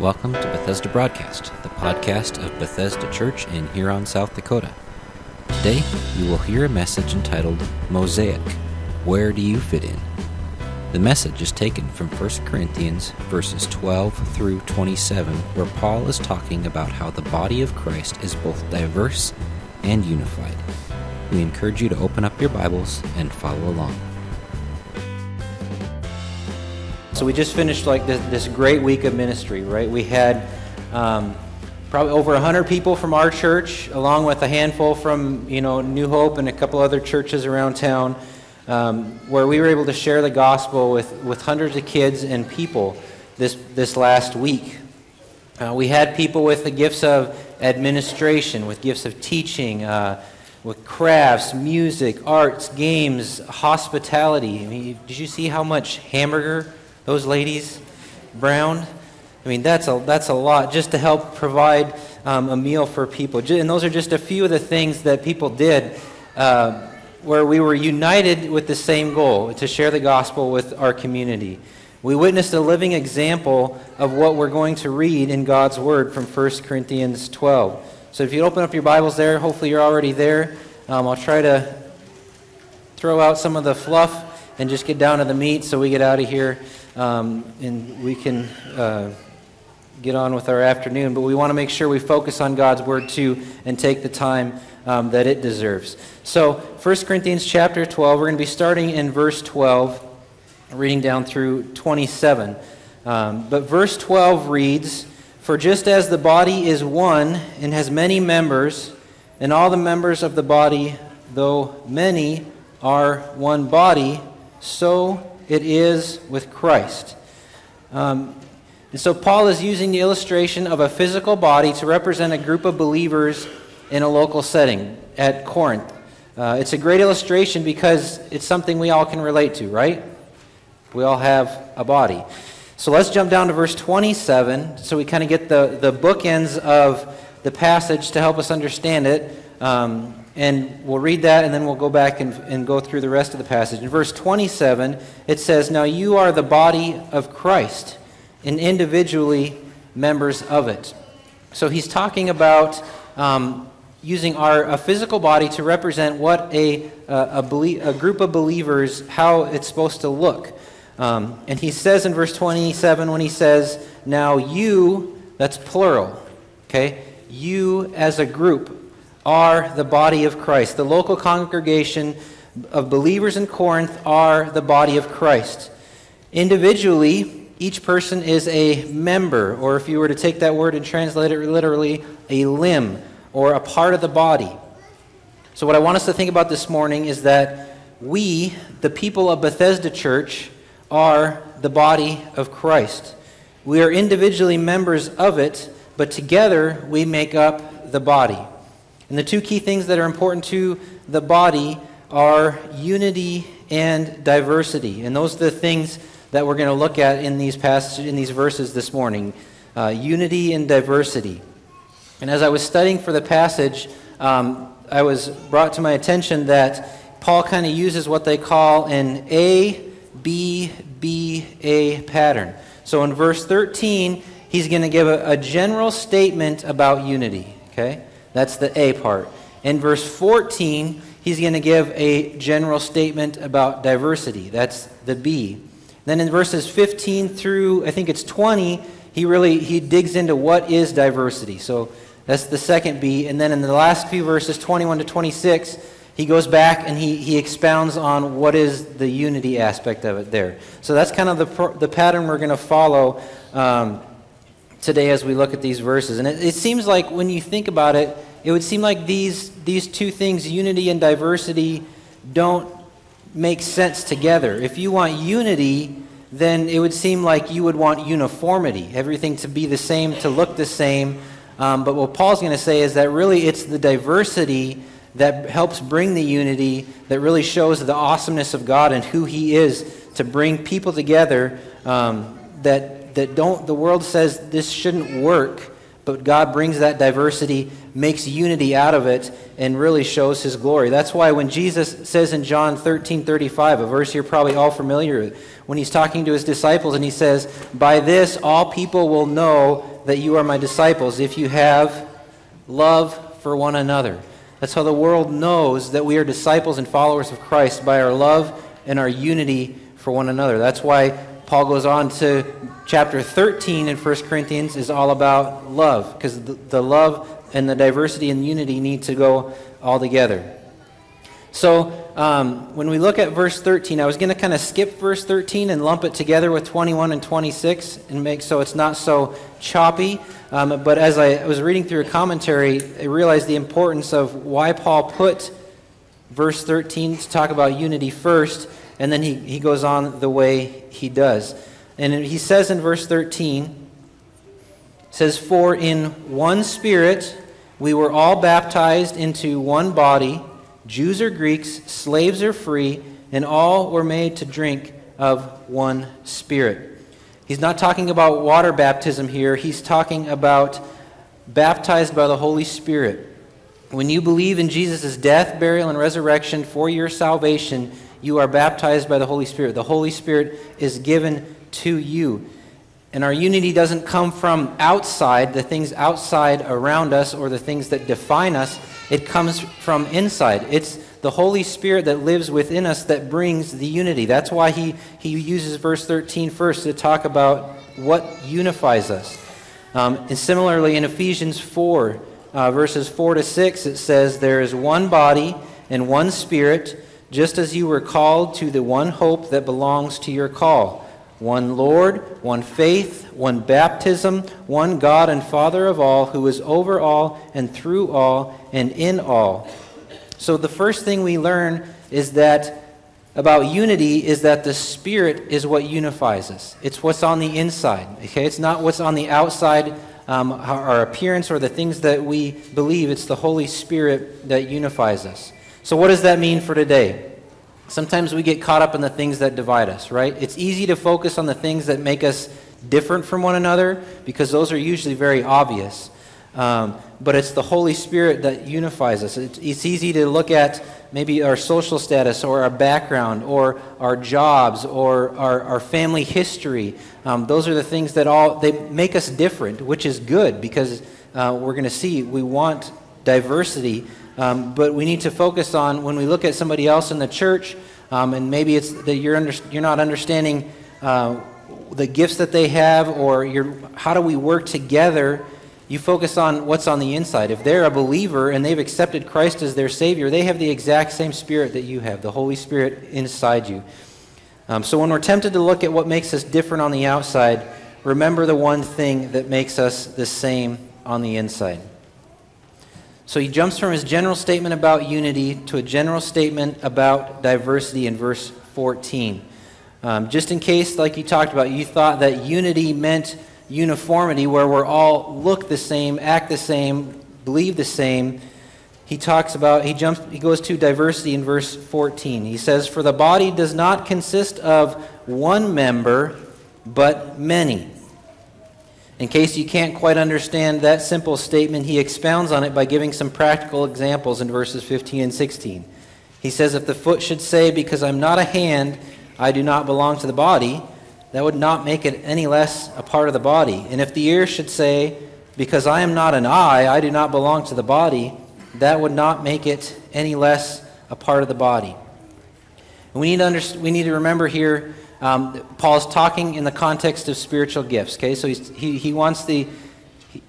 Welcome to Bethesda Broadcast, the podcast of Bethesda Church in Huron, South Dakota. Today, you will hear a message entitled Mosaic Where Do You Fit In? The message is taken from 1 Corinthians verses 12 through 27, where Paul is talking about how the body of Christ is both diverse and unified. We encourage you to open up your Bibles and follow along. So we just finished like this, this great week of ministry, right? We had um, probably over 100 people from our church, along with a handful from you know New Hope and a couple other churches around town, um, where we were able to share the gospel with, with hundreds of kids and people this this last week. Uh, we had people with the gifts of administration, with gifts of teaching. Uh, with crafts, music, arts, games, hospitality. I mean, did you see how much hamburger those ladies, Brown. I mean, that's a, that's a lot just to help provide um, a meal for people. And those are just a few of the things that people did uh, where we were united with the same goal to share the gospel with our community. We witnessed a living example of what we're going to read in God's Word from 1 Corinthians 12. So if you open up your Bibles there, hopefully you're already there. Um, I'll try to throw out some of the fluff and just get down to the meat so we get out of here um, and we can uh, get on with our afternoon. But we want to make sure we focus on God's Word too and take the time um, that it deserves. So, 1 Corinthians chapter 12, we're going to be starting in verse 12, reading down through 27. Um, but verse 12 reads, For just as the body is one and has many members, and all the members of the body, though many, are one body, so it is with Christ. Um, and so Paul is using the illustration of a physical body to represent a group of believers in a local setting at Corinth. Uh, it's a great illustration because it's something we all can relate to, right? We all have a body. So let's jump down to verse 27 so we kind of get the, the bookends of the passage to help us understand it. Um, and we'll read that and then we'll go back and, and go through the rest of the passage. In verse 27, it says, Now you are the body of Christ, and individually members of it. So he's talking about um, using our a physical body to represent what a, a, a, a, group of believers, how it's supposed to look. Um, and he says in verse 27 when he says, Now you, that's plural, okay? You as a group are the body of Christ. The local congregation of believers in Corinth are the body of Christ. Individually, each person is a member, or if you were to take that word and translate it literally, a limb or a part of the body. So, what I want us to think about this morning is that we, the people of Bethesda Church, are the body of Christ. We are individually members of it, but together we make up the body. And the two key things that are important to the body are unity and diversity. And those are the things that we're going to look at in these passages, in these verses this morning. Uh, unity and diversity. And as I was studying for the passage, um, I was brought to my attention that Paul kind of uses what they call an A, B, B, A pattern. So in verse 13, he's going to give a, a general statement about unity. Okay? That's the A part. In verse 14, he's going to give a general statement about diversity. That's the B. Then in verses 15 through I think it's 20, he really he digs into what is diversity. So that's the second B. And then in the last few verses, 21 to 26, he goes back and he, he expounds on what is the unity aspect of it there. So that's kind of the, the pattern we're going to follow um, today as we look at these verses. And it, it, seems like when you think about it, it would seem like these, these two things, unity and diversity, don't make sense together. If you want unity, then it would seem like you would want uniformity, everything to be the same, to look the same. Um, but what Paul's going to say is that really it's the diversity that helps bring the unity, that really shows the awesomeness of God and who He is to bring people together um, that that don't, the world says this shouldn't work, but God brings that diversity, makes unity out of it, and really shows his glory. That's why when Jesus says in John 13 35, a verse you're probably all familiar with, when he's talking to his disciples and he says, By this all people will know that you are my disciples if you have love for one another. That's how the world knows that we are disciples and followers of Christ by our love and our unity for one another. That's why Paul goes on to chapter 13 in 1 Corinthians is all about love, because the, the love and the diversity and unity need to go all together. So um, when we look at verse 13, I was going to kind of skip verse 13 and lump it together with 21 and 26 and make so it's not so choppy. Um, but as I was reading through a commentary, I realized the importance of why Paul put verse 13 to talk about unity first, and then he, he goes on the way he does. And he says in verse 13, says, For in one spirit we were all baptized into one body, Jews or Greeks, slaves or free, and all were made to drink of one spirit. He's not talking about water baptism here, he's talking about baptized by the Holy Spirit. When you believe in Jesus' death, burial, and resurrection for your salvation, you are baptized by the Holy Spirit. The Holy Spirit is given to you. And our unity doesn't come from outside, the things outside around us or the things that define us. It comes from inside. It's the Holy Spirit that lives within us that brings the unity. That's why he, he uses verse 13 first to talk about what unifies us. Um, and similarly, in Ephesians 4, uh, verses 4 to 6, it says, There is one body and one Spirit, just as you were called to the one hope that belongs to your call one Lord, one faith, one baptism, one God and Father of all, who is over all and through all and in all. So the first thing we learn is that about unity is that the Spirit is what unifies us. It's what's on the inside. Okay, it's not what's on the outside, um, our appearance or the things that we believe. It's the Holy Spirit that unifies us. So what does that mean for today? Sometimes we get caught up in the things that divide us, right? It's easy to focus on the things that make us different from one another because those are usually very obvious. Um, but it's the Holy Spirit that unifies us. It's, it's easy to look at maybe our social status or our background or our jobs or our, our family history. Um, those are the things that all they make us different, which is good because uh, we're going to see we want diversity um, but we need to focus on when we look at somebody else in the church, um, and maybe it's that you're, under, you're not understanding uh, the gifts that they have, or how do we work together. You focus on what's on the inside. If they're a believer and they've accepted Christ as their Savior, they have the exact same Spirit that you have, the Holy Spirit inside you. Um, so when we're tempted to look at what makes us different on the outside, remember the one thing that makes us the same on the inside. So he jumps from his general statement about unity to a general statement about diversity in verse 14. Um, just in case, like you talked about, you thought that unity meant uniformity, where we're all look the same, act the same, believe the same. He talks about, he jumps, he goes to diversity in verse 14. He says, For the body does not consist of one member, but many. In case you can't quite understand that simple statement, he expounds on it by giving some practical examples in verses 15 and 16. He says, If the foot should say, Because I'm not a hand, I do not belong to the body, that would not make it any less a part of the body. And if the ear should say, Because I am not an eye, I do not belong to the body, that would not make it any less a part of the body. We need to, under, we need to remember here um, Paul's talking in the context of spiritual gifts. Okay, so he, he wants the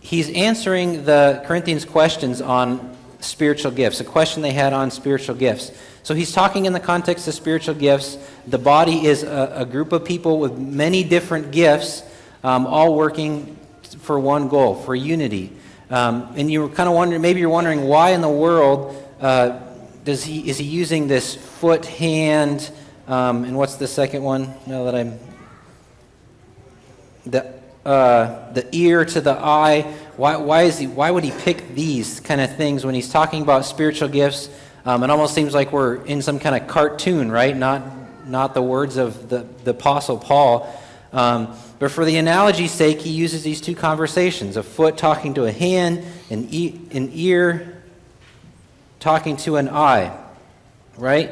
he's answering the Corinthians questions on spiritual gifts, a question they had on spiritual gifts. So he's talking in the context of spiritual gifts. The body is a, a group of people with many different gifts, um, all working for one goal, for unity. Um, and you're kind of wondering, maybe you're wondering why in the world uh, does he is he using this foot, hand, um, and what's the second one? Now that I'm. The, uh, the ear to the eye. Why, why, is he, why would he pick these kind of things when he's talking about spiritual gifts? Um, it almost seems like we're in some kind of cartoon, right? Not, not the words of the, the Apostle Paul. Um, but for the analogy's sake, he uses these two conversations a foot talking to a hand, an, e- an ear talking to an eye, right?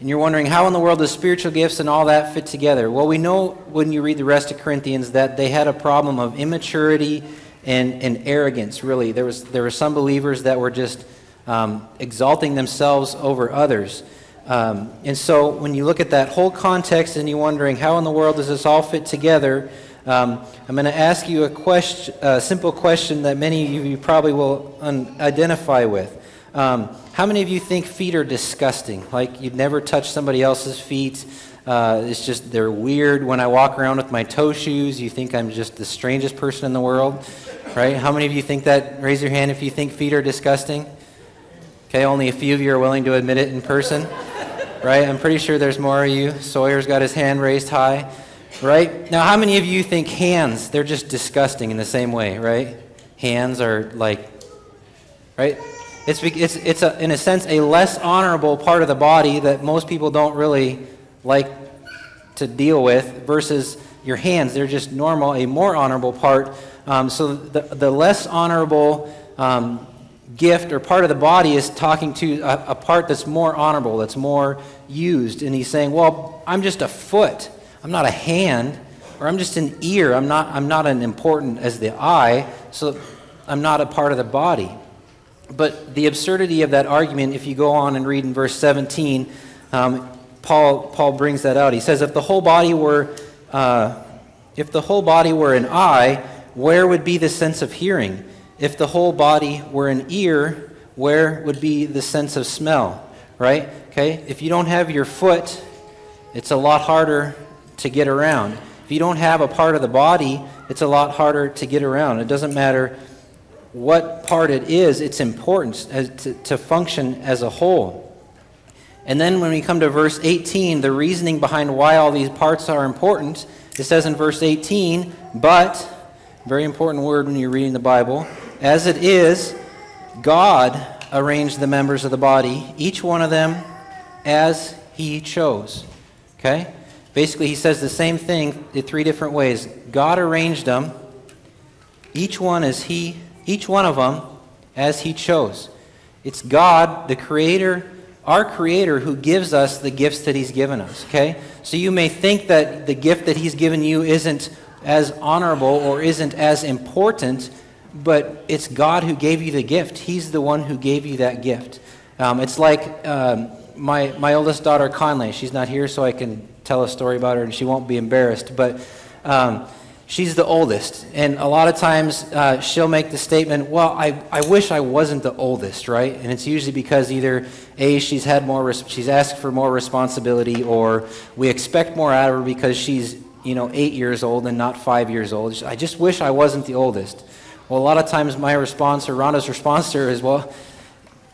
And you're wondering how in the world does spiritual gifts and all that fit together? Well, we know when you read the rest of Corinthians that they had a problem of immaturity and, and arrogance, really. There, was, there were some believers that were just um, exalting themselves over others. Um, and so when you look at that whole context and you're wondering how in the world does this all fit together, um, I'm going to ask you a, question, a simple question that many of you probably will un- identify with. Um, how many of you think feet are disgusting? Like you'd never touch somebody else's feet. Uh, it's just, they're weird. When I walk around with my toe shoes, you think I'm just the strangest person in the world, right? How many of you think that? Raise your hand if you think feet are disgusting. Okay, only a few of you are willing to admit it in person right? I'm pretty sure there's more of you. Sawyer's got his hand raised high, right? Now, how many of you think hands, they're just disgusting in the same way, right? Hands are like, right? It's, it's, it's a, in a sense a less honorable part of the body that most people don't really like to deal with versus your hands. They're just normal, a more honorable part. Um, so the, the less honorable um, gift or part of the body is talking to a, a, part that's more honorable, that's more used. And he's saying, Well, I'm just a foot, I'm not a hand, or I'm just an ear. I'm not, I'm not as important as the eye, so I'm not a part of the body. But the absurdity of that argument, if you go on and read in verse 17, um, Paul, Paul brings that out. He says, If the whole body were. Uh, if the whole body were an eye, where would be the sense of hearing? If the whole body were an ear, where would be the sense of smell? Right? Okay? If you don't have your foot, it's a lot harder to get around. If you don't have a part of the body, it's a lot harder to get around. It doesn't matter what part it is, it's important to, to function as a whole. And then when we come to verse 18, the reasoning behind why all these parts are important, it says in verse 18, but, very important word when you're reading the Bible, as it is, God arranged the members of the body, each one of them as he chose. Okay? Basically, he says the same thing in three different ways. God arranged them, each one as he, each one of them as he chose. It's God, the creator, our creator, who gives us the gifts that he's given us. Okay? So you may think that the gift that he's given you isn't as honorable or isn't as important but it's God who gave you the gift. He's the one who gave you that gift. Um, it's like um, my, my oldest daughter, Conley. She's not here, so I can tell a story about her and she won't be embarrassed. But um, she's the oldest. And a lot of times uh, she'll make the statement, Well, I, I wish I wasn't the oldest, right? And it's usually because either A, she's, had more, she's asked for more responsibility, or we expect more out of her because she's you know, eight years old and not five years old. I just wish I wasn't the oldest. Well, a lot of times my response or Rhonda's response to her is, well,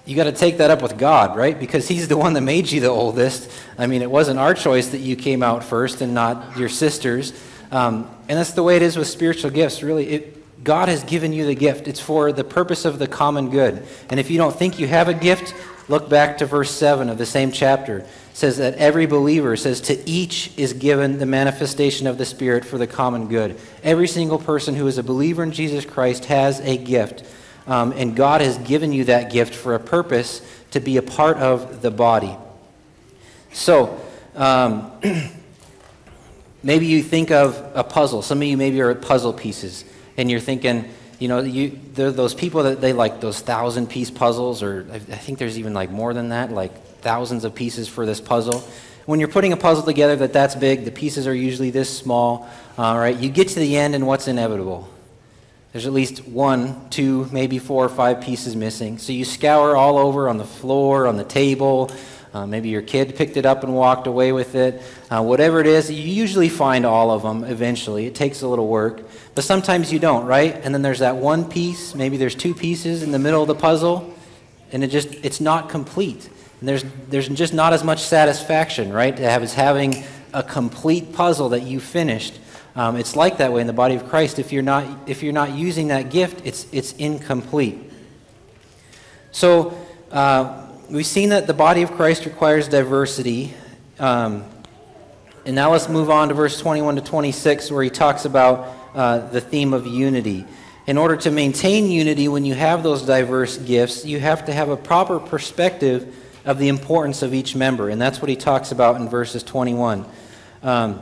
you got to take that up with God, right? Because He's the one that made you the oldest. I mean, it wasn't our choice that you came out first and not your sister's. Um, and that's the way it is with spiritual gifts, really. It, God has given you the gift, it's for the purpose of the common good. And if you don't think you have a gift, look back to verse 7 of the same chapter says that every believer says to each is given the manifestation of the Spirit for the common good. Every single person who is a believer in Jesus Christ has a gift. Um, and God has given you that gift for a purpose to be a part of the body. So, um, maybe you think of a puzzle. Some of you maybe are puzzle pieces, and you're thinking, you know, you, those people that they like those thousand piece puzzles, or I think there's even like more than that, like thousands of pieces for this puzzle. When you're putting a puzzle together that that's big, the pieces are usually this small. All right, you get to the end, and what's inevitable? There's at least one, two, maybe four or five pieces missing. So you scour all over on the floor, on the table. Uh, maybe your kid picked it up and walked away with it. Uh, whatever it is, you usually find all of them eventually. It takes a little work. But sometimes you don't, right? And then there's that one piece, maybe there's two pieces in the middle of the puzzle, and it just it's not complete. And there's, there's just not as much satisfaction, right, to have as having a complete puzzle that you finished. Um, it's like that way in the body of Christ. If you're not, if you're not using that gift, it's, it's incomplete. So uh, we've seen that the body of Christ requires diversity. Um, And now let's move on to verse 21 to 26, where he talks about uh, the theme of unity. In order to maintain unity when you have those diverse gifts, you have to have a proper perspective of the importance of each member. And that's what he talks about in verses 21. Um,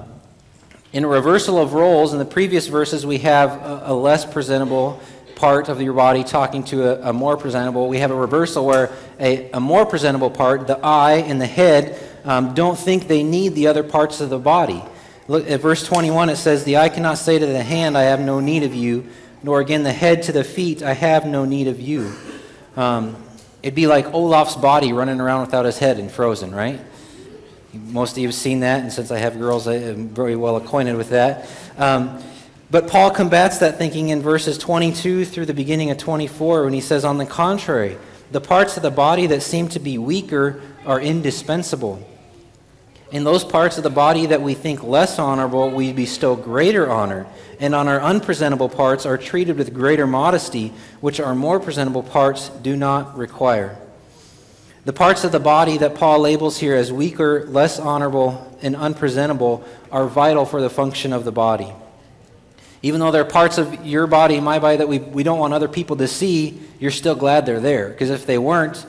in a reversal of roles, in the previous verses, we have a, a less presentable part of your body talking to a, a, more presentable. We have a reversal where a, a more presentable part, the eye and the head, um, don't think they need the other parts of the body. Look at verse 21, it says, The eye cannot say to the hand, I have no need of you, nor again the head to the feet, I have no need of you. Um, it'd be like Olaf's body running around without his head and Frozen, right? Most of you have seen that, and since I have girls, I am very well acquainted with that. Um, but Paul combats that thinking in verses 22 through the beginning of 24 when he says, On the contrary, the parts of the body that seem to be weaker are indispensable. In those parts of the body that we think less honorable, we bestow greater honor, and on our unpresentable parts are treated with greater modesty, which our more presentable parts do not require. The parts of the body that Paul labels here as weaker, less honorable, and unpresentable are vital for the function of the body. Even though they're parts of your body, my body, that we, we don't want other people to see, you're still glad they're there. Because if they weren't,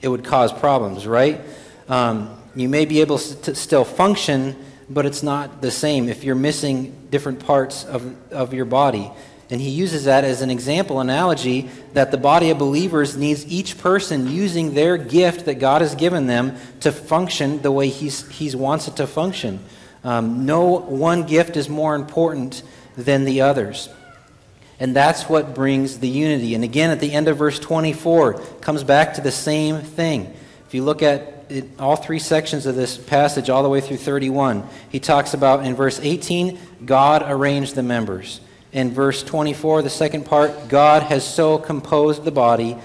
it would cause problems, right? Um, you may be able to still function, but it's not the same if you're missing different parts of, of your body. And he uses that as an example, analogy, that the body of believers needs each person using their gift that God has given them to function the way he's, he's wants it to function. Um, no one gift is more important than the others. And that's what brings the unity. And again, at the end of verse 24, comes back to the same thing. If you look at it, all three sections of this passage, all the way through 31, he talks about in verse 18, God arranged the members. In verse 24, the second part, God has so composed the body,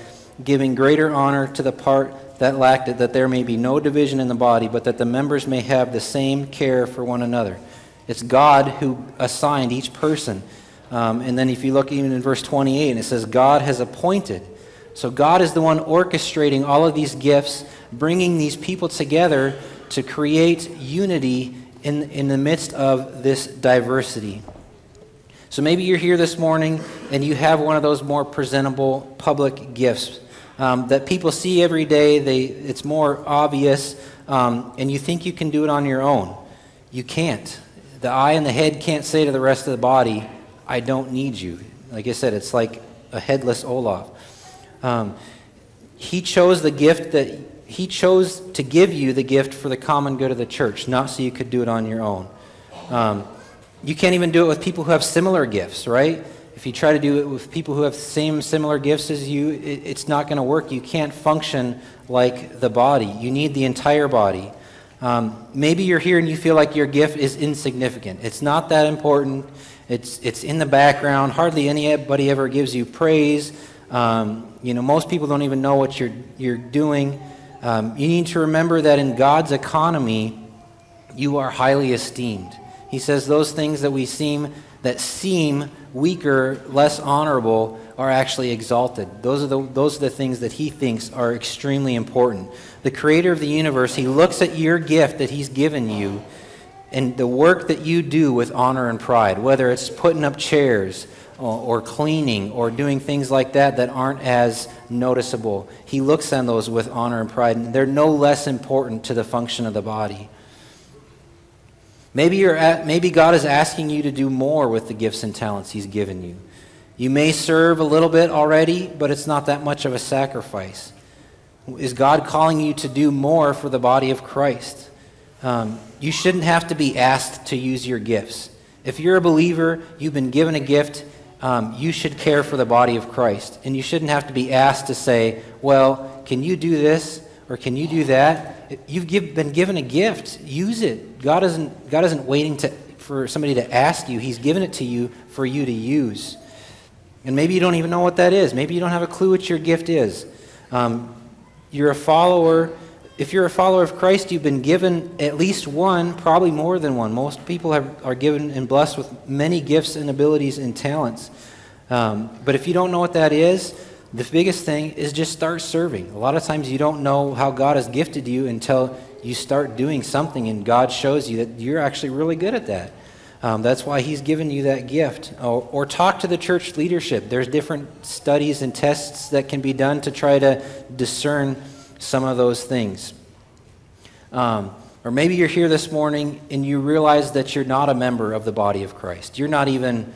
giving greater honor to the part that lacked it, that there may be no division in the body, but that the members may have the same care for one another. It's God who assigned each person. Um, and then if you look even in verse 28, and it says, God has appointed. So God is the one orchestrating all of these gifts bringing these people together to create unity in, in the midst of this diversity. So maybe you're here this morning and you have one of those more presentable public gifts um, that people see every day. They, it's more obvious, um, and you think you can do it on your own. You can't. The eye and the head can't say to the rest of the body, I don't need you. Like I said, it's like a headless Olaf. Um, he chose the gift that he chose to give you the gift for the common good of the church, not so you could do it on your own. Um, you can't even do it with people who have similar gifts, right? If you try to do it with people who have the same similar gifts as you, it, it's not going to work. You can't function like the body. You need the entire body. Um, maybe you're here and you feel like your gift is insignificant. It's not that important. It's, it's in the background. Hardly anybody ever gives you praise. Um, you know, most people don't even know what you're, you're doing. Um, you need to remember that in God's economy, you are highly esteemed. He says those things that we seem that seem weaker, less honorable, are actually exalted. Those are the those are the things that he thinks are extremely important. The creator of the universe, he looks at your gift that he's given you and the work that you do with honor and pride, whether it's putting up chairs, or, cleaning or doing things like that that aren't as noticeable. He looks on those with honor and pride, and they're no less important to the function of the body. Maybe, you're at, maybe God is asking you to do more with the gifts and talents He's given you. You may serve a little bit already, but it's not that much of a sacrifice. Is God calling you to do more for the body of Christ? Um, you shouldn't have to be asked to use your gifts. If you're a believer, you've been given a gift, um, you should care for the body of Christ. And you shouldn't have to be asked to say, well, can you do this or can you do that? You've give, been given a gift. Use it. God isn't, God isn't waiting to, for somebody to ask you, He's given it to you for you to use. And maybe you don't even know what that is. Maybe you don't have a clue what your gift is. Um, you're a follower if you're a follower of Christ, you've been given at least one, probably more than one. Most people have, are given and blessed with many gifts and abilities and talents. Um, but if you don't know what that is, the biggest thing is just start serving. A lot of times you don't know how God has gifted you until you start doing something and God shows you that you're actually really good at that. Um, that's why He's given you that gift. Or, or, talk to the church leadership. There's different studies and tests that can be done to try to discern some of those things. Um, or maybe you're here this morning and you realize that you're not a member of the body of Christ. You're not even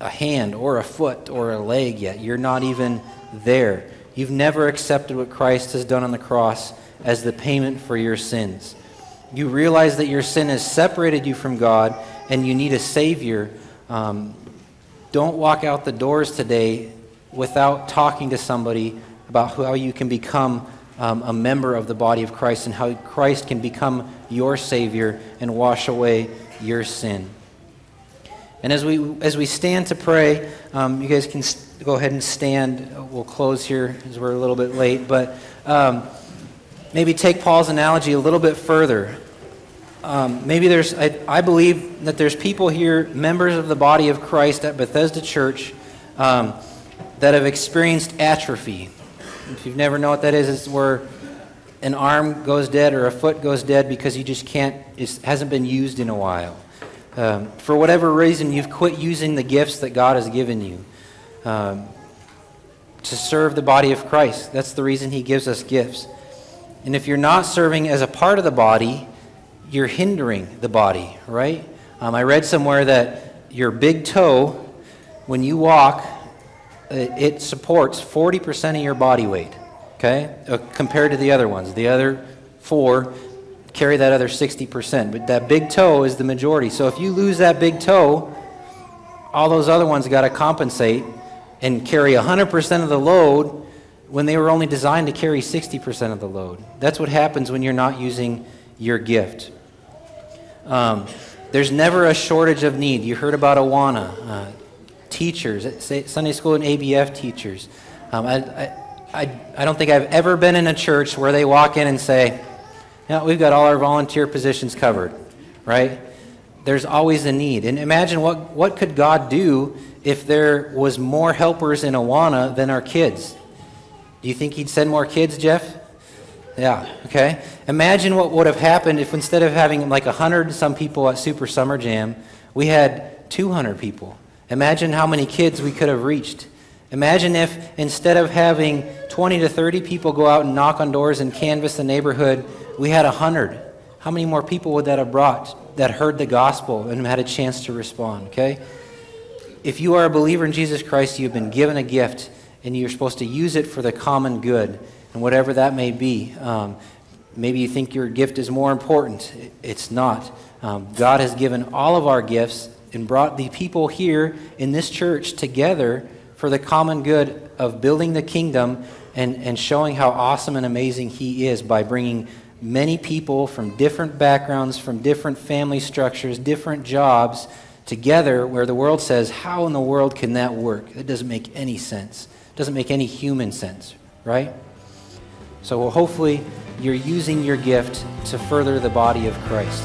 a hand or a foot or a leg yet. You're not even there. You've never accepted what Christ has done on the cross as the payment for your sins. You realize that your sin has separated you from God and you need a Savior. Um, don't walk out the doors today without talking to somebody about how you can become um, a member of the body of Christ and how Christ can become your Savior and wash away your sin. And as we, as we stand to pray, um, you guys can go ahead and stand. We'll close here as we're a little bit late. But um, maybe take Paul's analogy a little bit further. Um, maybe there's, I, I, believe that there's people here, members of the body of Christ at Bethesda Church, um, that have experienced atrophy. If you've never know what that is, it's where an arm goes dead or a foot goes dead because you just can't, it hasn't been used in a while. Um, for whatever reason, you've quit using the gifts that God has given you um, to serve the body of Christ. That's the reason He gives us gifts. And if you're not serving as a part of the body, you're hindering the body, right? Um, I read somewhere that your big toe, when you walk, it supports 40% of your body weight, okay, uh, compared to the other ones. The other four carry that other 60%. But that big toe is the majority. So if you lose that big toe, all those other ones got to compensate and carry 100% of the load when they were only designed to carry 60% of the load. That's what happens when you're not using your gift. Um, there's never a shortage of need. You heard about Awana, uh, teachers, Sunday school and ABF teachers. Um, I, I, I don't think I've ever been in a church where they walk in and say, yeah, we've got all our volunteer positions covered, right? There's always a need. And imagine what, what could God do if there was more helpers in Awana than our kids? Do you think he'd send more kids, Jeff? Yeah, okay. Imagine what would have happened if instead of having like 100 some people at Super Summer Jam, we had 200 people. Imagine how many kids we could have reached. Imagine if instead of having 20 to 30 people go out and knock on doors and canvass the neighborhood, we had 100. How many more people would that have brought that heard the gospel and had a chance to respond? Okay? If you are a believer in Jesus Christ, you've been given a gift and you're supposed to use it for the common good and whatever that may be. Um, maybe you think your gift is more important. It's not. Um, God has given all of our gifts and brought the people here in this church together for the common good of building the kingdom and, and showing how awesome and amazing He is by bringing many people from different backgrounds, from different family structures, different jobs together where the world says, How in the world can that work? It doesn't make any sense. It doesn't make any human sense, right? So well, hopefully you're using your gift to further the body of Christ.